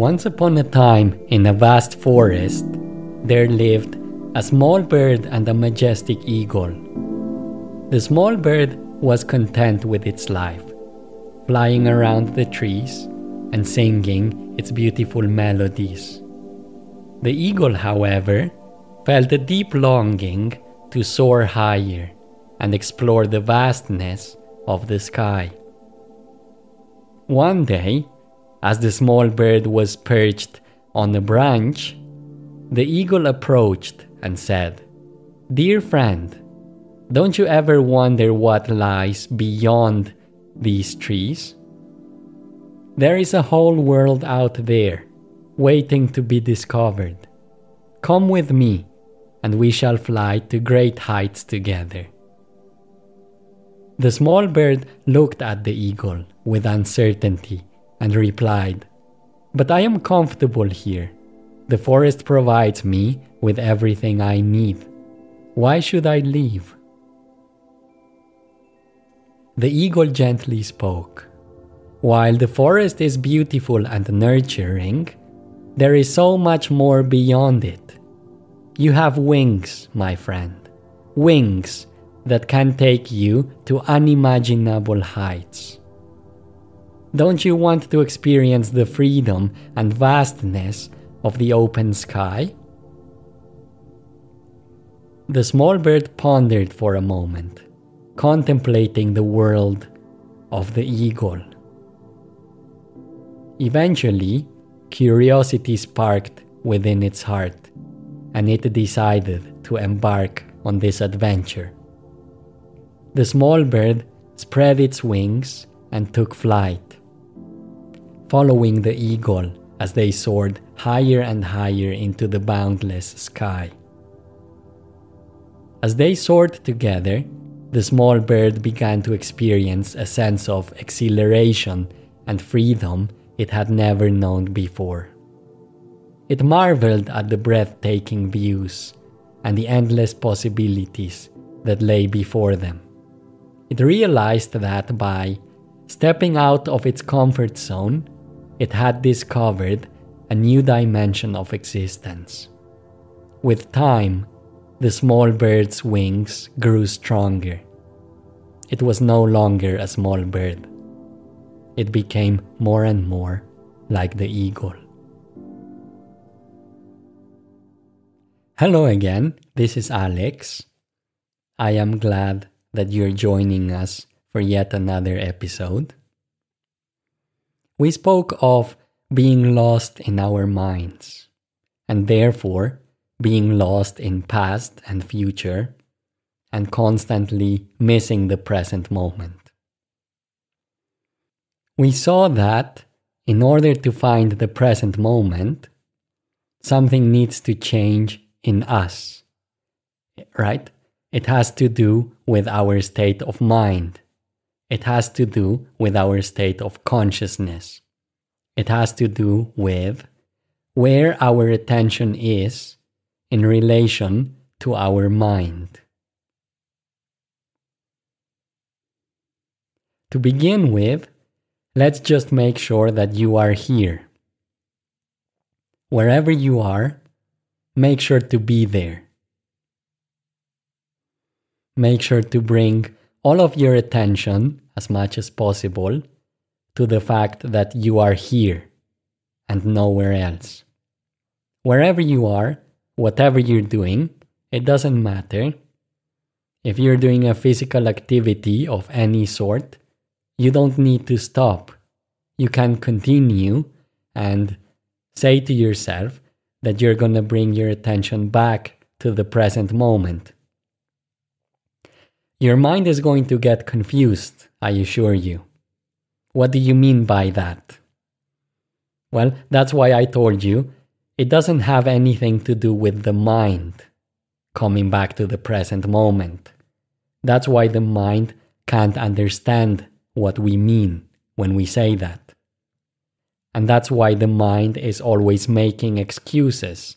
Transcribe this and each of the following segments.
Once upon a time, in a vast forest, there lived a small bird and a majestic eagle. The small bird was content with its life, flying around the trees and singing its beautiful melodies. The eagle, however, felt a deep longing to soar higher and explore the vastness of the sky. One day, as the small bird was perched on a branch, the eagle approached and said, Dear friend, don't you ever wonder what lies beyond these trees? There is a whole world out there, waiting to be discovered. Come with me, and we shall fly to great heights together. The small bird looked at the eagle with uncertainty and replied, But I am comfortable here. The forest provides me with everything I need. Why should I leave? The eagle gently spoke. While the forest is beautiful and nurturing, there is so much more beyond it. You have wings, my friend. Wings that can take you to unimaginable heights. Don't you want to experience the freedom and vastness of the open sky? The small bird pondered for a moment, contemplating the world of the eagle. Eventually, curiosity sparked within its heart, and it decided to embark on this adventure. The small bird spread its wings and took flight following the eagle as they soared higher and higher into the boundless sky. As they soared together, the small bird began to experience a sense of exhilaration and freedom it had never known before. It marveled at the breathtaking views and the endless possibilities that lay before them. It realized that by stepping out of its comfort zone it had discovered a new dimension of existence. With time, the small bird's wings grew stronger. It was no longer a small bird. It became more and more like the eagle. Hello again, this is Alex. I am glad that you're joining us for yet another episode we spoke of being lost in our minds, and therefore being lost in past and future, and constantly missing the present moment. We saw that in order to find the present moment, something needs to change in us, right? It has to do with our state of mind. It has to do with our state of consciousness. It has to do with where our attention is in relation to our mind. To begin with, let's just make sure that you are here. Wherever you are, make sure to be there. Make sure to bring all of your attention, as much as possible, to the fact that you are here and nowhere else. Wherever you are, whatever you're doing, it doesn't matter. If you're doing a physical activity of any sort, you don't need to stop. You can continue and say to yourself that you're going to bring your attention back to the present moment. Your mind is going to get confused, I assure you. What do you mean by that? Well, that's why I told you it doesn't have anything to do with the mind coming back to the present moment. That's why the mind can't understand what we mean when we say that. And that's why the mind is always making excuses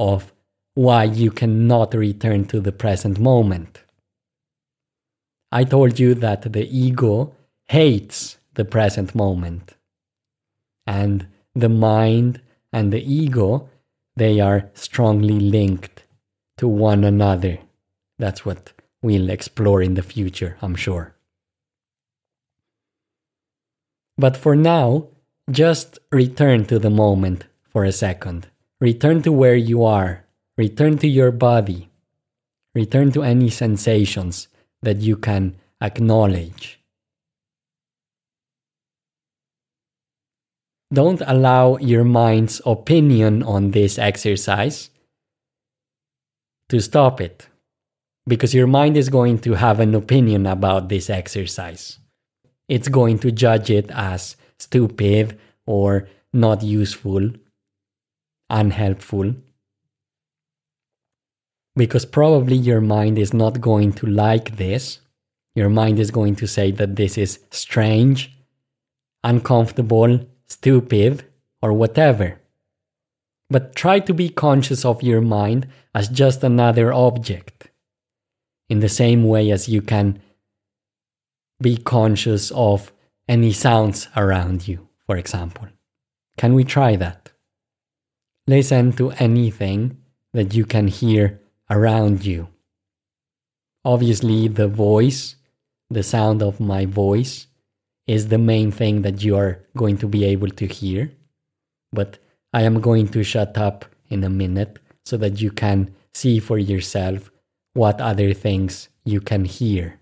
of why you cannot return to the present moment. I told you that the ego hates the present moment. And the mind and the ego, they are strongly linked to one another. That's what we'll explore in the future, I'm sure. But for now, just return to the moment for a second. Return to where you are. Return to your body. Return to any sensations that you can acknowledge. Don't allow your mind's opinion on this exercise to stop it because your mind is going to have an opinion about this exercise. It's going to judge it as stupid or not useful, unhelpful. Because probably your mind is not going to like this. Your mind is going to say that this is strange, uncomfortable, stupid, or whatever. But try to be conscious of your mind as just another object, in the same way as you can be conscious of any sounds around you, for example. Can we try that? Listen to anything that you can hear around you. Obviously, the voice, the sound of my voice, is the main thing that you are going to be able to hear. But I am going to shut up in a minute so that you can see for yourself what other things you can hear.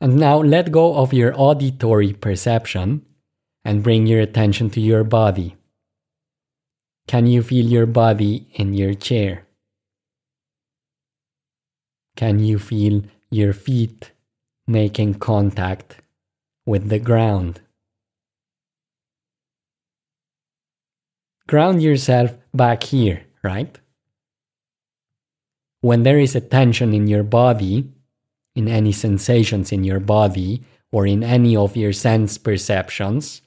And now let go of your auditory perception and bring your attention to your body. Can you feel your body in your chair? Can you feel your feet making contact with the ground? Ground yourself back here, right? When there is a tension in your body, in any sensations in your body or in any of your sense perceptions.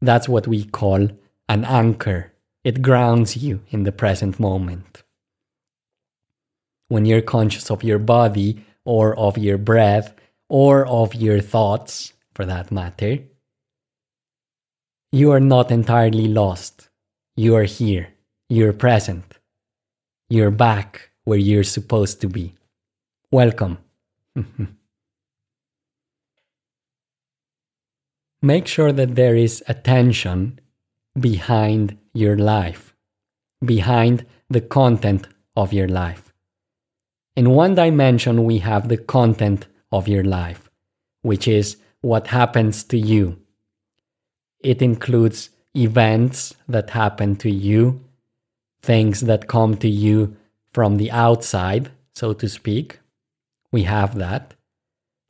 That's what we call an anchor. It grounds you in the present moment. When you're conscious of your body or of your breath or of your thoughts, for that matter, you are not entirely lost. You are here. You're present. You're back where you're supposed to be. Welcome. Make sure that there is attention behind your life, behind the content of your life. In one dimension, we have the content of your life, which is what happens to you. It includes events that happen to you, things that come to you from the outside, so to speak, we have that.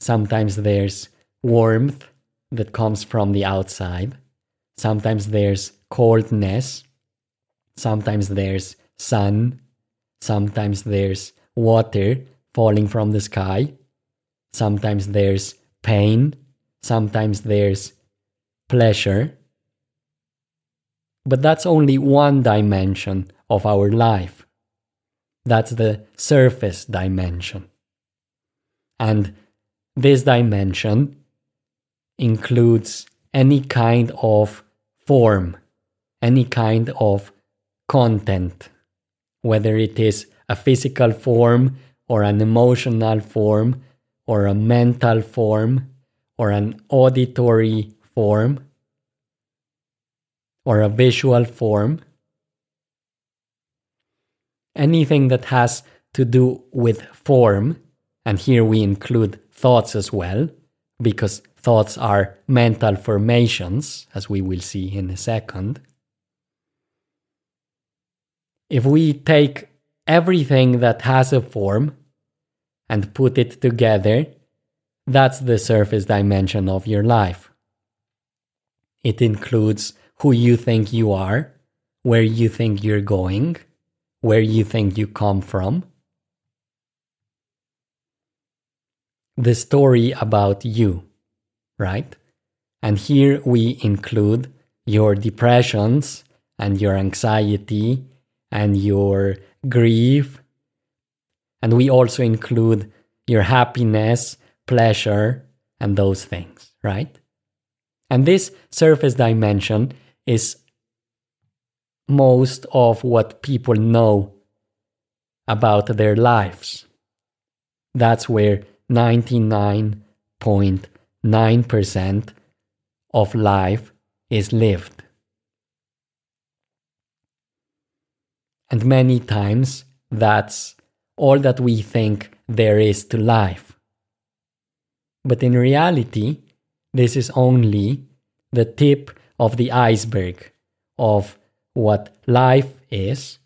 Sometimes there's warmth that comes from the outside. Sometimes there's coldness. Sometimes there's sun. Sometimes there's water falling from the sky. Sometimes there's pain. Sometimes there's pleasure. But that's only one dimension of our life. That's the surface dimension. And this dimension includes any kind of form, any kind of content, whether it is a physical form or an emotional form or a mental form or an auditory form or a visual form. Anything that has to do with form and here we include thoughts as well, because thoughts are mental formations, as we will see in a second. If we take everything that has a form and put it together, that's the surface dimension of your life. It includes who you think you are, where you think you're going, where you think you come from, the story about you, right? And here we include your depressions and your anxiety and your grief. And we also include your happiness, pleasure, and those things, right? And this surface dimension is most of what people know about their lives. That's where 99.9% of life is lived. And many times, that's all that we think there is to life. But in reality, this is only the tip of the iceberg of what life is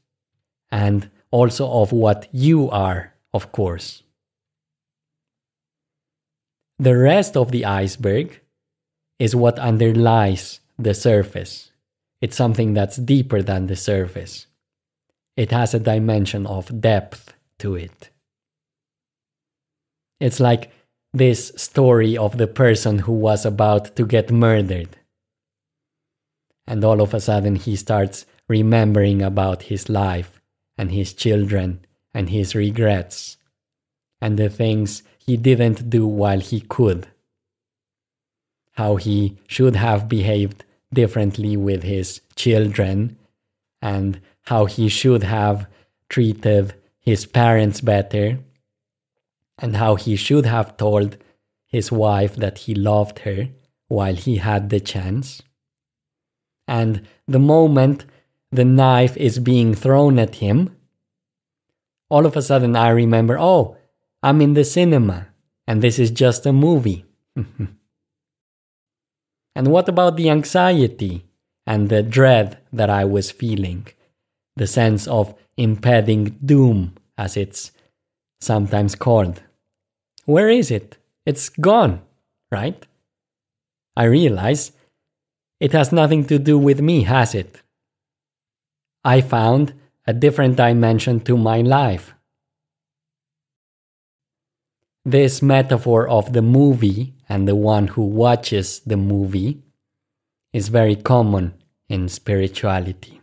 and also of what you are, of course. The rest of the iceberg is what underlies the surface. It's something that's deeper than the surface. It has a dimension of depth to it. It's like this story of the person who was about to get murdered. And all of a sudden, he starts remembering about his life and his children and his regrets and the things he didn't do while he could. How he should have behaved differently with his children and how he should have treated his parents better and how he should have told his wife that he loved her while he had the chance. And the moment the knife is being thrown at him, all of a sudden I remember, oh, I'm in the cinema and this is just a movie. and what about the anxiety and the dread that I was feeling? The sense of impending doom, as it's sometimes called. Where is it? It's gone, right? I realize it has nothing to do with me, has it? I found a different dimension to my life. This metaphor of the movie and the one who watches the movie is very common in spirituality.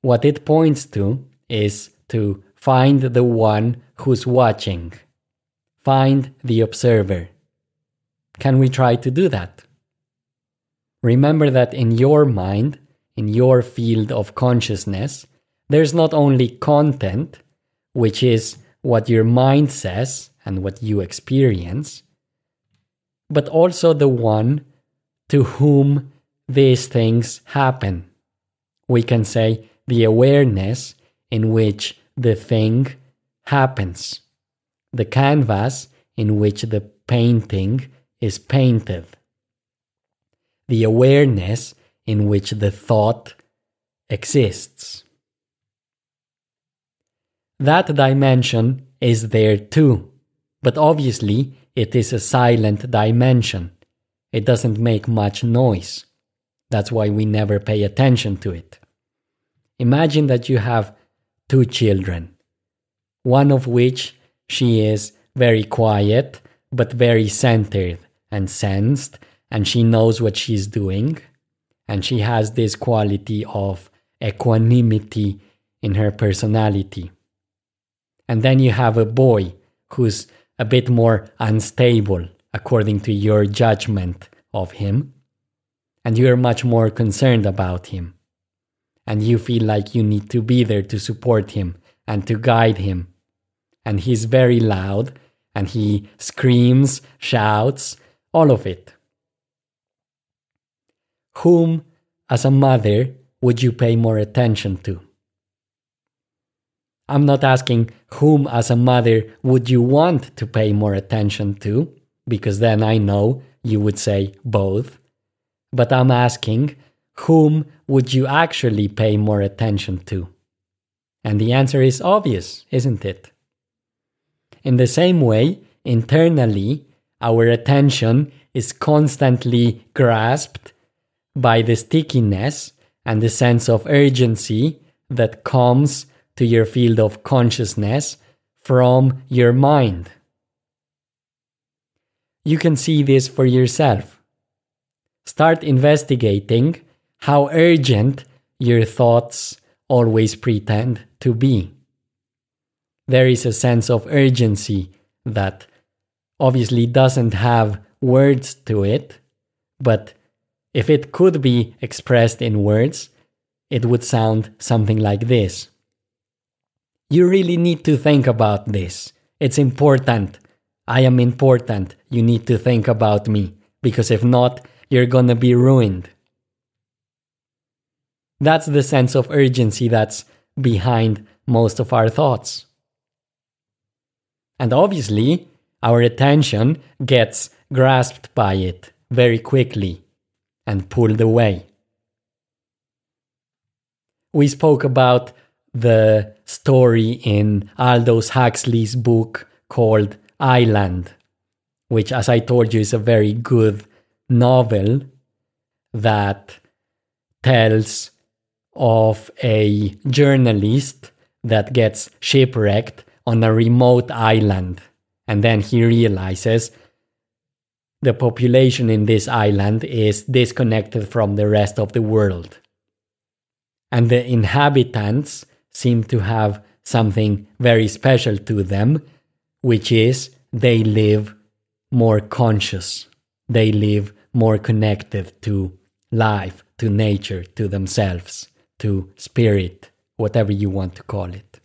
What it points to is to find the one who's watching. Find the observer. Can we try to do that? Remember that in your mind, in your field of consciousness, there's not only content, which is what your mind says and what you experience, but also the one to whom these things happen. We can say the awareness in which the thing happens, the canvas in which the painting is painted, the awareness in which the thought exists. That dimension is there too, but obviously it is a silent dimension. It doesn't make much noise. That's why we never pay attention to it. Imagine that you have two children, one of which she is very quiet but very centered and sensed, and she knows what she's doing, and she has this quality of equanimity in her personality. And then you have a boy who's a bit more unstable according to your judgment of him, and you're much more concerned about him and you feel like you need to be there to support him and to guide him. And he's very loud and he screams, shouts, all of it. Whom, as a mother, would you pay more attention to? I'm not asking whom, as a mother, would you want to pay more attention to, because then I know you would say both. But I'm asking whom would you actually pay more attention to? And the answer is obvious, isn't it? In the same way, internally, our attention is constantly grasped by the stickiness and the sense of urgency that comes to your field of consciousness from your mind. you can see this for yourself. Start investigating how urgent your thoughts always pretend to be. There is a sense of urgency that obviously doesn't have words to it, but if it could be expressed in words, it would sound something like this. You really need to think about this. It's important. I am important. You need to think about me. Because if not, you're gonna be ruined. That's the sense of urgency that's behind most of our thoughts. And obviously, our attention gets grasped by it very quickly and pulled away. We spoke about the story in Aldous Huxley's book called Island, which, as I told you, is a very good novel that tells of a journalist that gets shipwrecked on a remote island. And then he realizes the population in this island is disconnected from the rest of the world. And the inhabitants seem to have something very special to them, which is they live more conscious. They live more connected to life, to nature, to themselves, to spirit, whatever you want to call it.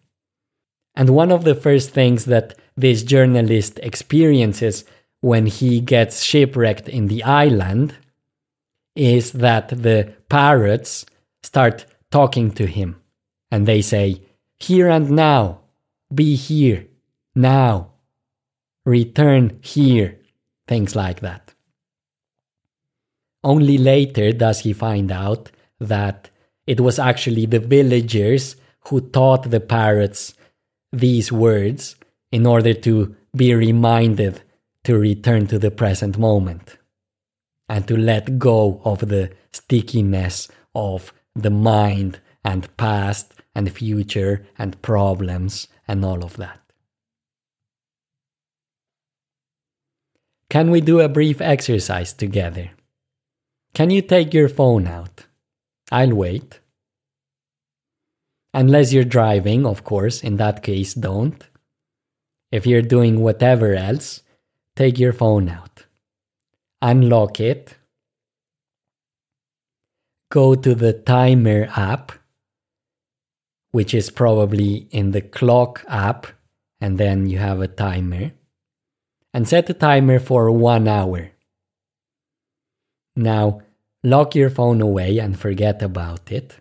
And one of the first things that this journalist experiences when he gets shipwrecked in the island is that the parrots start talking to him and they say, Here and now, be here, now, return here, things like that. Only later does he find out that it was actually the villagers who taught the parrots these words in order to be reminded to return to the present moment and to let go of the stickiness of the mind and past and future and problems and all of that. Can we do a brief exercise together? Can you take your phone out? I'll wait. Unless you're driving, of course, in that case, don't. If you're doing whatever else, take your phone out. Unlock it. Go to the timer app, which is probably in the clock app, and then you have a timer. And set a timer for one hour. Now, lock your phone away and forget about it.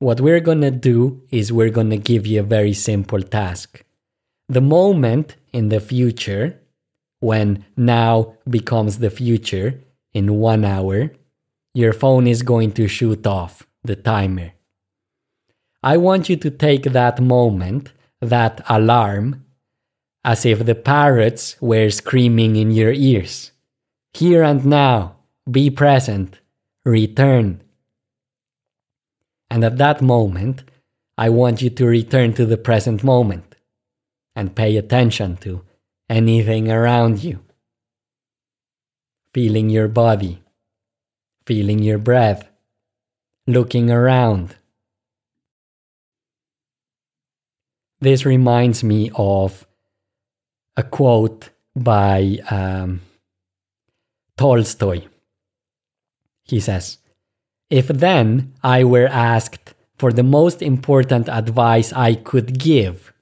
What we're gonna do is we're gonna give you a very simple task. The moment in the future, when now becomes the future in one hour, your phone is going to shoot off the timer. I want you to take that moment, that alarm, as if the parrots were screaming in your ears. Here and now, be present, return, and at that moment, I want you to return to the present moment and pay attention to anything around you. Feeling your body, feeling your breath, looking around. This reminds me of a quote by um, Tolstoy. He says, if then I were asked for the most important advice I could give,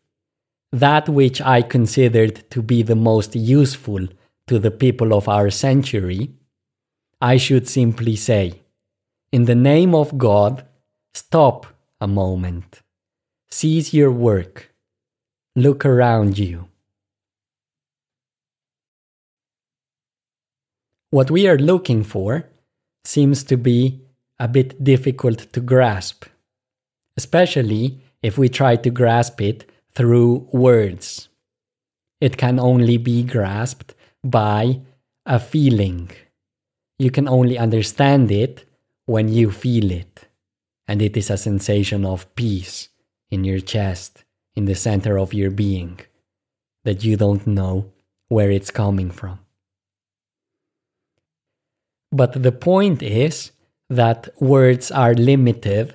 that which I considered to be the most useful to the people of our century, I should simply say, in the name of God, stop a moment, cease your work, look around you. What we are looking for seems to be a bit difficult to grasp, especially if we try to grasp it through words. It can only be grasped by a feeling. You can only understand it when you feel it. And it is a sensation of peace in your chest, in the center of your being, that you don't know where it's coming from. But the point is that words are limited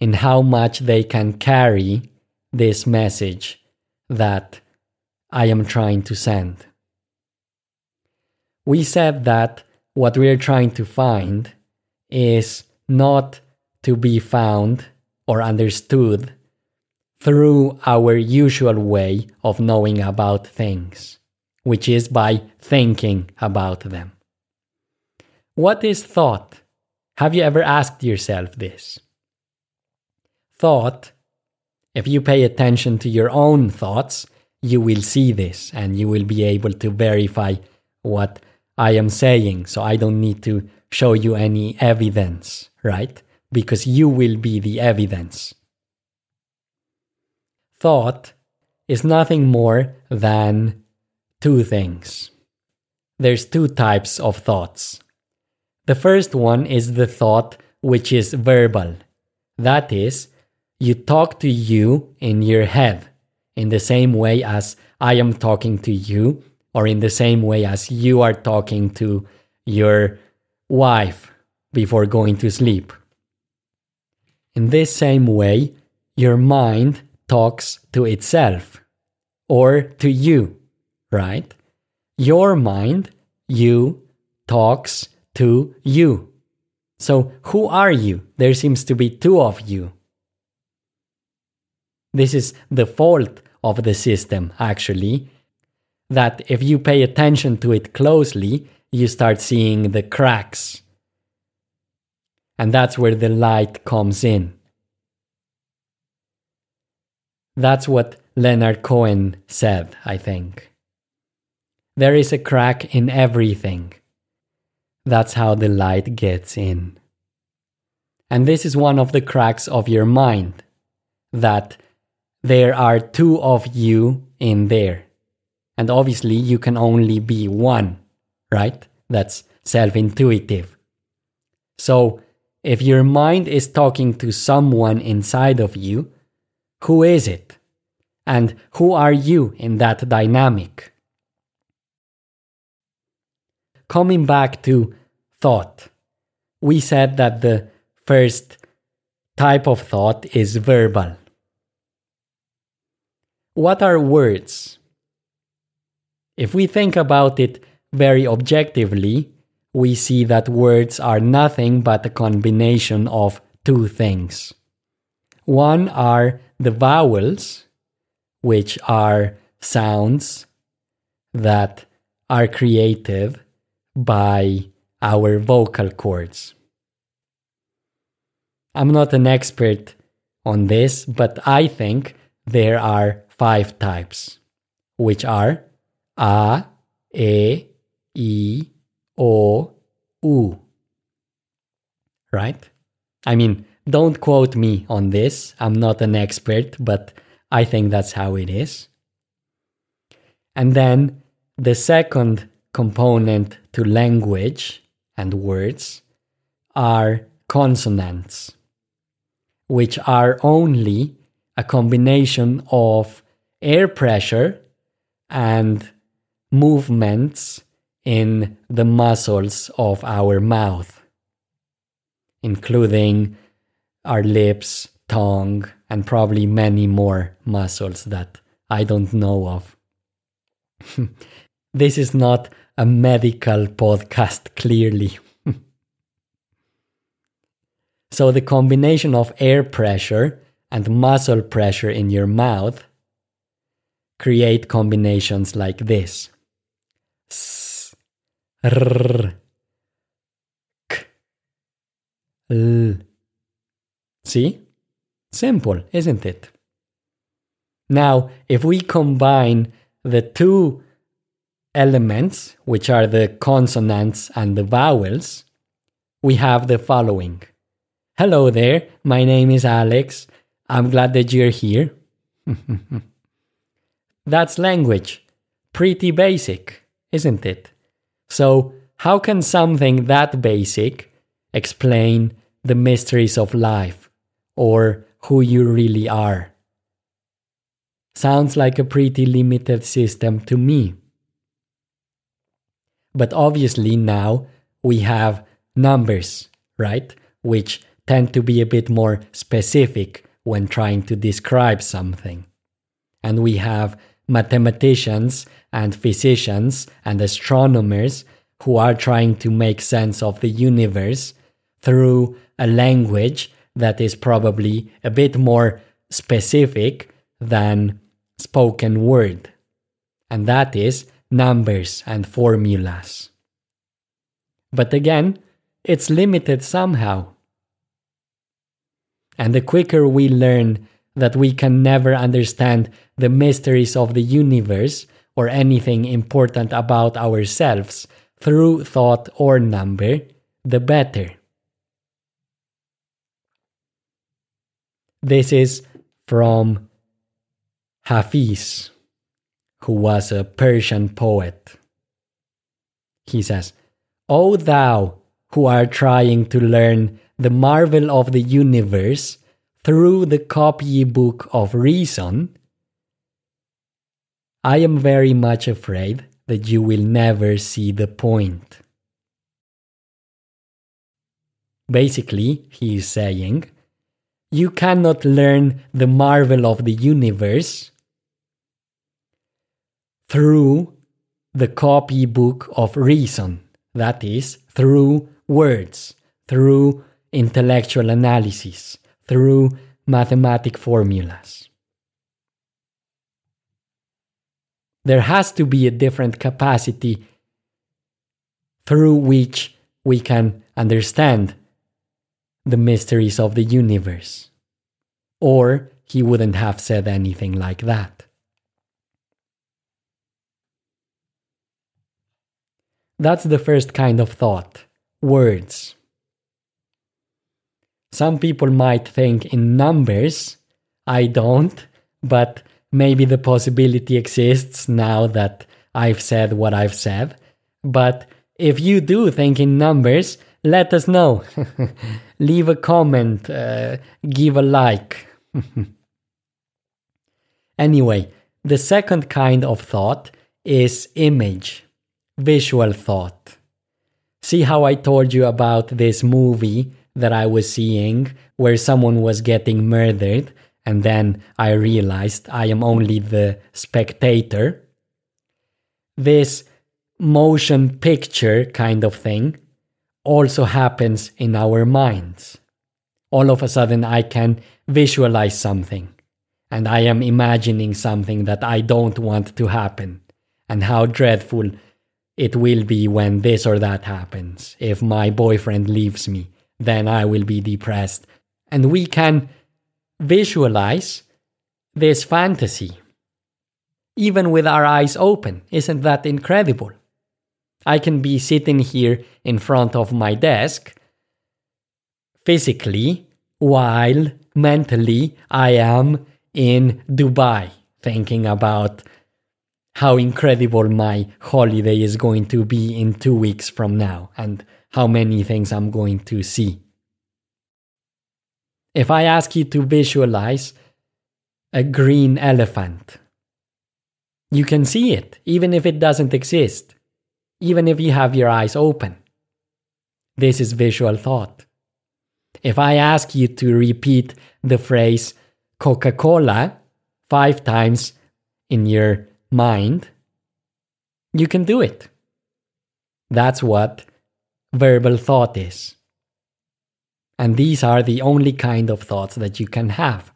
in how much they can carry this message that I am trying to send. We said that what we're trying to find is not to be found or understood through our usual way of knowing about things, which is by thinking about them. What is thought? Have you ever asked yourself this? Thought, if you pay attention to your own thoughts, you will see this and you will be able to verify what I am saying. So I don't need to show you any evidence, right? Because you will be the evidence. Thought is nothing more than two things. There's two types of thoughts the first one is the thought which is verbal. That is, you talk to you in your head in the same way as I am talking to you, or in the same way as you are talking to your wife before going to sleep. In this same way, your mind talks to itself or to you, right? Your mind, you, talks to you. So, who are you? There seems to be two of you. This is the fault of the system, actually, that if you pay attention to it closely, you start seeing the cracks. And that's where the light comes in. That's what Leonard Cohen said, I think. There is a crack in everything. That's how the light gets in. And this is one of the cracks of your mind that there are two of you in there. And obviously, you can only be one, right? That's self intuitive. So, if your mind is talking to someone inside of you, who is it? And who are you in that dynamic? coming back to thought, we said that the first type of thought is verbal. What are words? If we think about it very objectively, we see that words are nothing but a combination of two things. One are the vowels, which are sounds that are created by our vocal cords. I'm not an expert on this, but I think there are five types, which are A, E, I, O, U. Right? I mean, don't quote me on this. I'm not an expert, but I think that's how it is. And then the second component to language and words are consonants, which are only a combination of air pressure and movements in the muscles of our mouth, including our lips, tongue, and probably many more muscles that I don't know of. this is not a medical podcast, clearly. so, the combination of air pressure and muscle pressure in your mouth create combinations like this. S, r, k, l. See? Simple, isn't it? Now, if we combine the two elements, which are the consonants and the vowels, we have the following Hello there, my name is Alex. I'm glad that you're here. That's language. Pretty basic, isn't it? So, how can something that basic explain the mysteries of life or who you really are? Sounds like a pretty limited system to me. But obviously, now we have numbers, right? Which tend to be a bit more specific when trying to describe something. And we have mathematicians and physicians and astronomers who are trying to make sense of the universe through a language that is probably a bit more specific than spoken word. And that is numbers and formulas. But again, it's limited somehow. And the quicker we learn that we can never understand the mysteries of the universe or anything important about ourselves through thought or number, the better. This is from Hafiz, who was a Persian poet. He says, O thou who are trying to learn the marvel of the universe through the copybook of reason, I am very much afraid that you will never see the point. Basically, he is saying, you cannot learn the marvel of the universe through the copybook of reason, that is, through words, through intellectual analysis, through mathematic formulas. There has to be a different capacity through which we can understand the mysteries of the universe. Or he wouldn't have said anything like that. That's the first kind of thought words. Some people might think in numbers. I don't, but maybe the possibility exists now that I've said what I've said. But if you do think in numbers, let us know. Leave a comment, uh, give a like. anyway, the second kind of thought is image, visual thought. See how I told you about this movie that I was seeing where someone was getting murdered, and then I realized I am only the spectator? This motion picture kind of thing also happens in our minds. All of a sudden, I can visualize something, and I am imagining something that I don't want to happen, and how dreadful it will be when this or that happens. If my boyfriend leaves me, then I will be depressed. And we can visualize this fantasy, even with our eyes open. Isn't that incredible? I can be sitting here in front of my desk physically while mentally I am in Dubai thinking about how incredible my holiday is going to be in two weeks from now and how many things I'm going to see. If I ask you to visualize a green elephant, you can see it, even if it doesn't exist even if you have your eyes open. This is visual thought. If I ask you to repeat the phrase Coca Cola five times in your mind, you can do it. That's what verbal thought is. And these are the only kind of thoughts that you can have.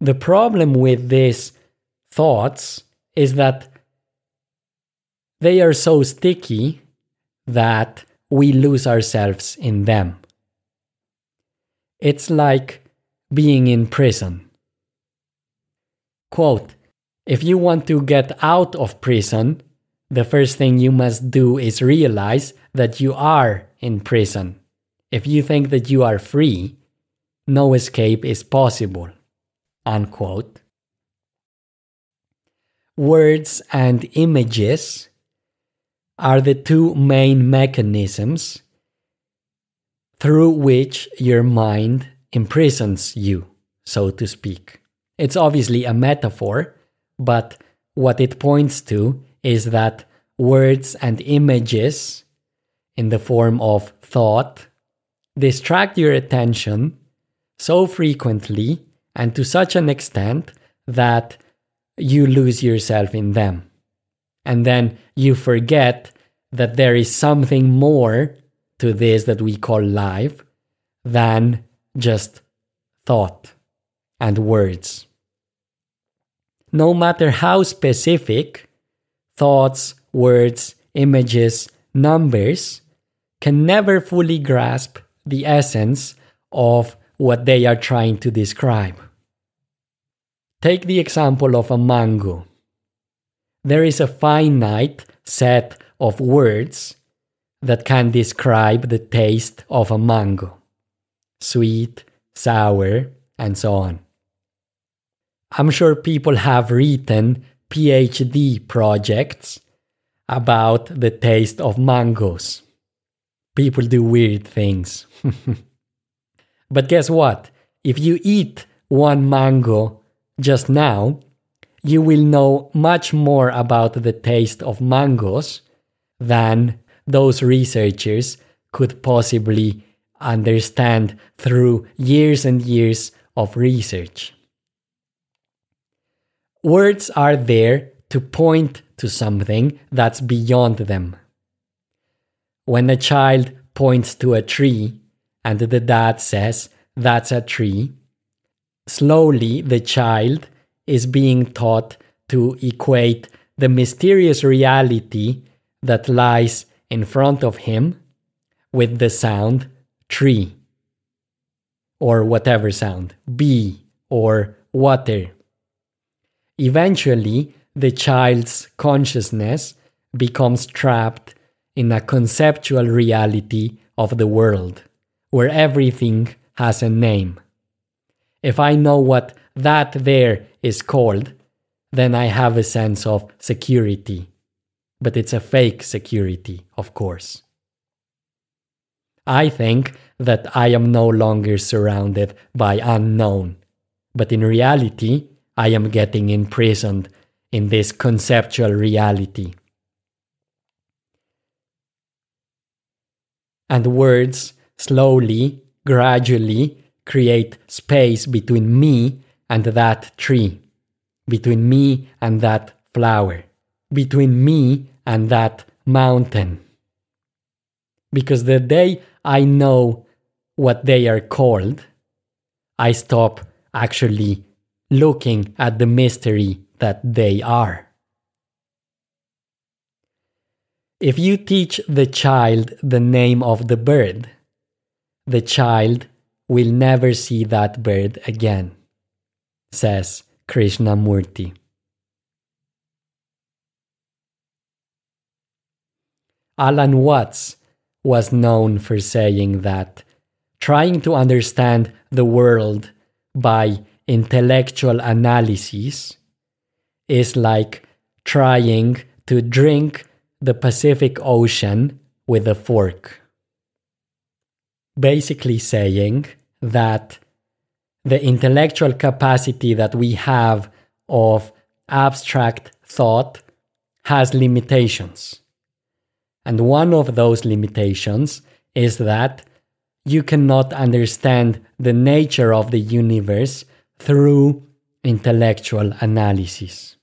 The problem with these thoughts is that they are so sticky that we lose ourselves in them. It's like being in prison. Quote If you want to get out of prison, the first thing you must do is realize that you are in prison. If you think that you are free, no escape is possible. Unquote words and images are the two main mechanisms through which your mind imprisons you, so to speak. It's obviously a metaphor, but what it points to is that words and images in the form of thought distract your attention so frequently and to such an extent that you lose yourself in them. And then you forget that there is something more to this that we call life than just thought and words. No matter how specific thoughts, words, images, numbers can never fully grasp the essence of what they are trying to describe. Take the example of a mango. There is a finite set of words that can describe the taste of a mango sweet, sour, and so on. I'm sure people have written PhD projects about the taste of mangoes. People do weird things. but guess what? If you eat one mango just now, you will know much more about the taste of mangoes than those researchers could possibly understand through years and years of research. Words are there to point to something that's beyond them. When a child points to a tree and the dad says, That's a tree, slowly the child is being taught to equate the mysterious reality that lies in front of him with the sound tree or whatever sound, bee or water. Eventually, the child's consciousness becomes trapped in a conceptual reality of the world, where everything has a name. If I know what that there is called, then I have a sense of security. But it's a fake security, of course. I think that I am no longer surrounded by unknown, but in reality, I am getting imprisoned in this conceptual reality. And words slowly, gradually create space between me and that tree, between me and that flower, between me and that mountain. Because the day I know what they are called, I stop actually looking at the mystery that they are. If you teach the child the name of the bird, the child will never see that bird again, says Krishnamurti. Alan Watts was known for saying that trying to understand the world by intellectual analysis is like trying to drink the Pacific Ocean with a fork. Basically, saying that the intellectual capacity that we have of abstract thought has limitations. And one of those limitations is that you cannot understand the nature of the universe through intellectual analysis.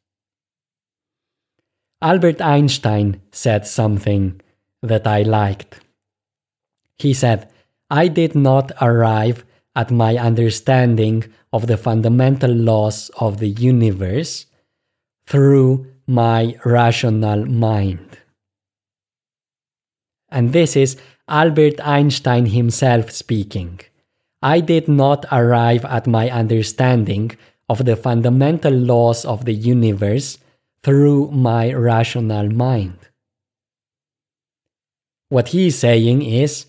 Albert Einstein said something that I liked. He said, I did not arrive at my understanding of the fundamental laws of the universe through my rational mind. And this is Albert Einstein himself speaking. I did not arrive at my understanding of the fundamental laws of the universe through my rational mind. What he is saying is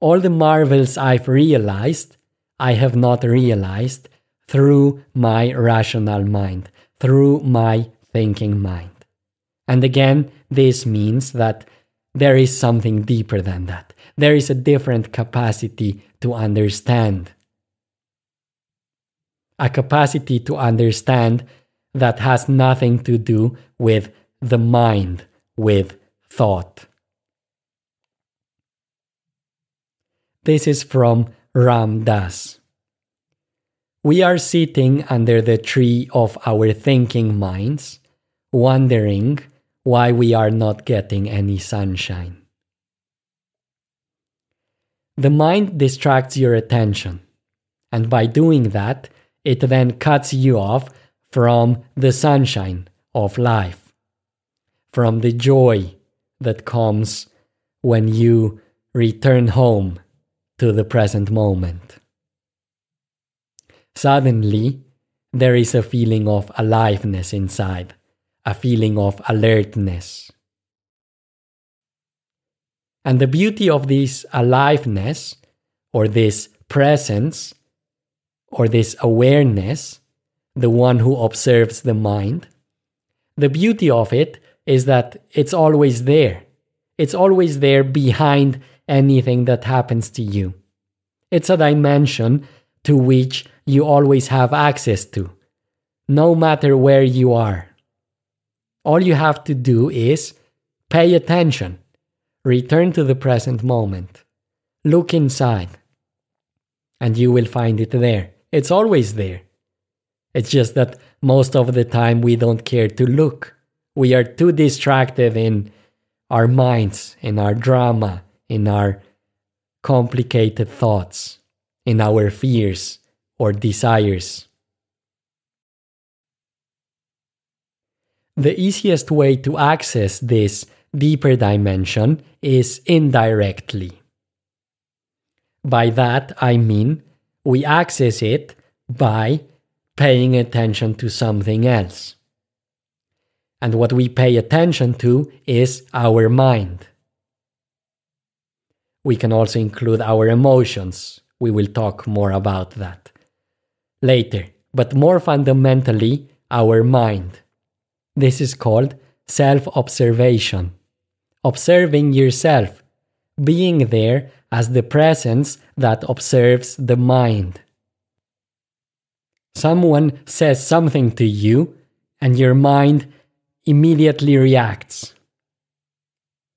all the marvels I've realized, I have not realized through my rational mind, through my thinking mind. And again, this means that there is something deeper than that. There is a different capacity to understand. A capacity to understand that has nothing to do with the mind, with thought. This is from Ram Dass. We are sitting under the tree of our thinking minds, wondering why we are not getting any sunshine. The mind distracts your attention, and by doing that, it then cuts you off from the sunshine of life, from the joy that comes when you return home to the present moment. Suddenly, there is a feeling of aliveness inside, a feeling of alertness. And the beauty of this aliveness, or this presence, or this awareness, the one who observes the mind, the beauty of it is that it's always there. It's always there behind anything that happens to you. It's a dimension to which you always have access to, no matter where you are. All you have to do is pay attention, return to the present moment, look inside, and you will find it there. It's always there. It's just that most of the time we don't care to look. We are too distracted in our minds, in our drama, in our complicated thoughts, in our fears or desires. The easiest way to access this deeper dimension is indirectly. By that I mean we access it by paying attention to something else. And what we pay attention to is our mind. We can also include our emotions. We will talk more about that later, but more fundamentally, our mind. This is called self observation. Observing yourself, being there as the presence that observes the mind. Someone says something to you, and your mind immediately reacts.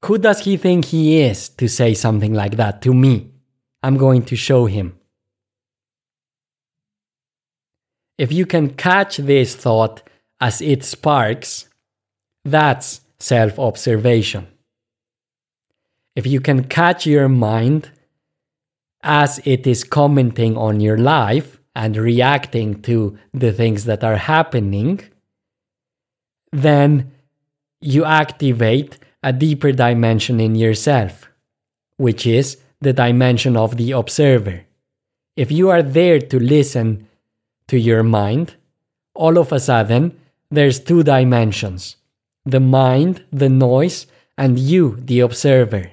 Who does he think he is to say something like that to me? I'm going to show him. If you can catch this thought as it sparks, that's self observation. If you can catch your mind as it is commenting on your life, and reacting to the things that are happening, then you activate a deeper dimension in yourself, which is the dimension of the observer. If you are there to listen to your mind, all of a sudden there's two dimensions the mind, the noise, and you, the observer.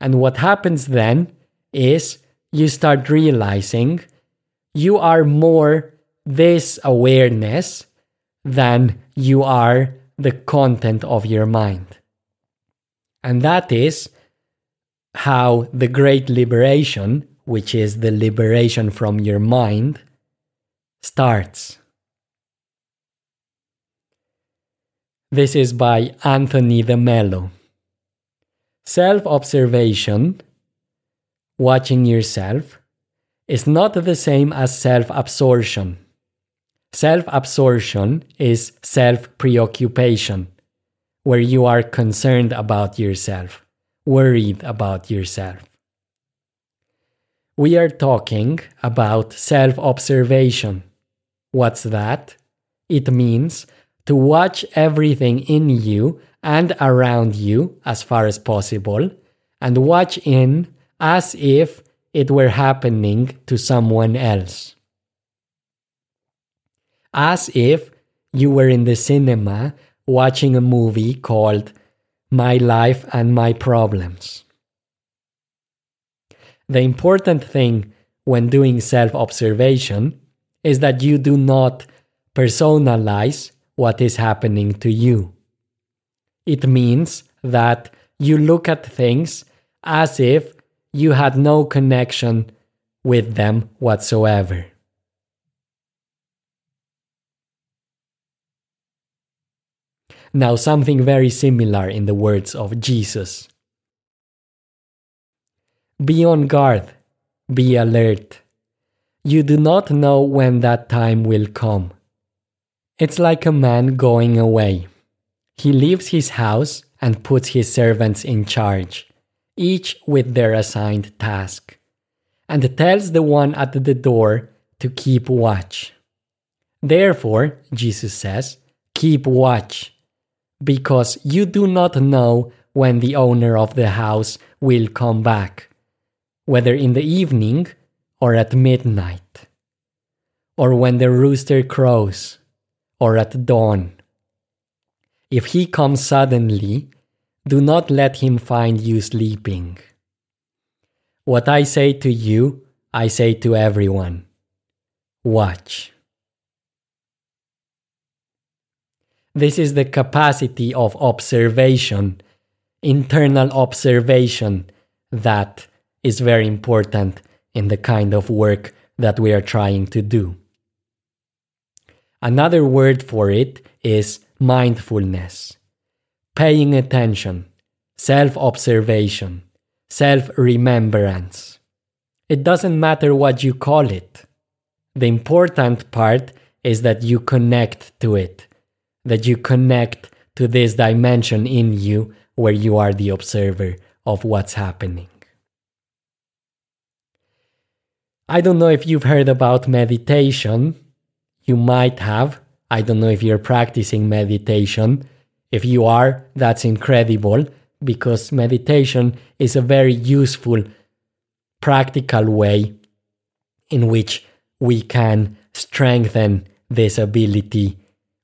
And what happens then is you start realizing you are more this awareness than you are the content of your mind. And that is how the great liberation, which is the liberation from your mind, starts. This is by Anthony de Mello. Self observation, watching yourself, is not the same as self absorption. Self absorption is self preoccupation, where you are concerned about yourself, worried about yourself. We are talking about self observation. What's that? It means to watch everything in you and around you as far as possible, and watch in as if it were happening to someone else. As if you were in the cinema watching a movie called My Life and My Problems. The important thing when doing self observation is that you do not personalize what is happening to you. It means that you look at things as if you had no connection with them whatsoever. Now, something very similar in the words of Jesus. Be on guard, be alert. You do not know when that time will come. It's like a man going away. He leaves his house and puts his servants in charge, each with their assigned task, and tells the one at the door to keep watch. Therefore, Jesus says, keep watch, because you do not know when the owner of the house will come back, whether in the evening or at midnight, or when the rooster crows, or at dawn. If he comes suddenly, do not let him find you sleeping. What I say to you, I say to everyone watch. This is the capacity of observation, internal observation, that is very important in the kind of work that we are trying to do. Another word for it is mindfulness, paying attention, self observation, self remembrance. It doesn't matter what you call it. The important part is that you connect to it, that you connect to this dimension in you where you are the observer of what's happening. I don't know if you've heard about meditation. You might have. I don't know if you're practicing meditation. If you are, that's incredible because meditation is a very useful, practical way in which we can strengthen this ability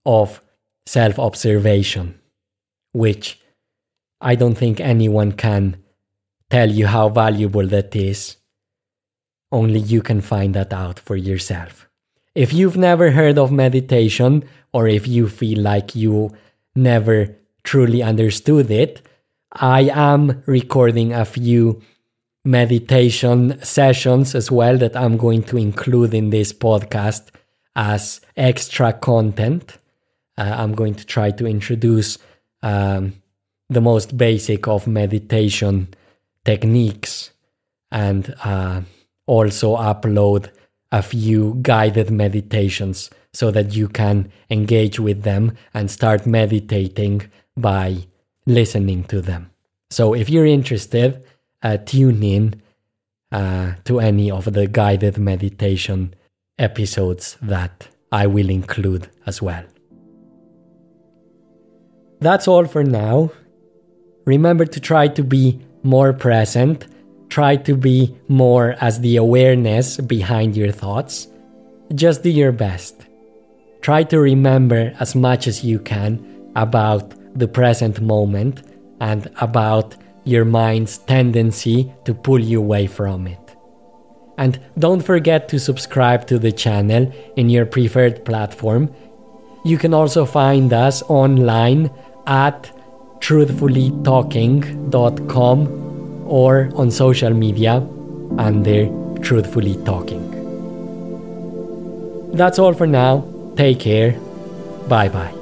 of self observation, which I don't think anyone can tell you how valuable that is. Only you can find that out for yourself. If you've never heard of meditation, or if you feel like you never truly understood it, I am recording a few meditation sessions as well that I'm going to include in this podcast as extra content. Uh, I'm going to try to introduce um, the most basic of meditation techniques and uh, also upload a few guided meditations so that you can engage with them and start meditating by listening to them. So if you're interested, uh, tune in uh, to any of the guided meditation episodes that I will include as well. That's all for now. Remember to try to be more present try to be more as the awareness behind your thoughts. Just do your best. Try to remember as much as you can about the present moment and about your mind's tendency to pull you away from it. And don't forget to subscribe to the channel in your preferred platform. You can also find us online at truthfullytalking.com or on social media under Truthfully Talking. That's all for now. Take care. Bye bye.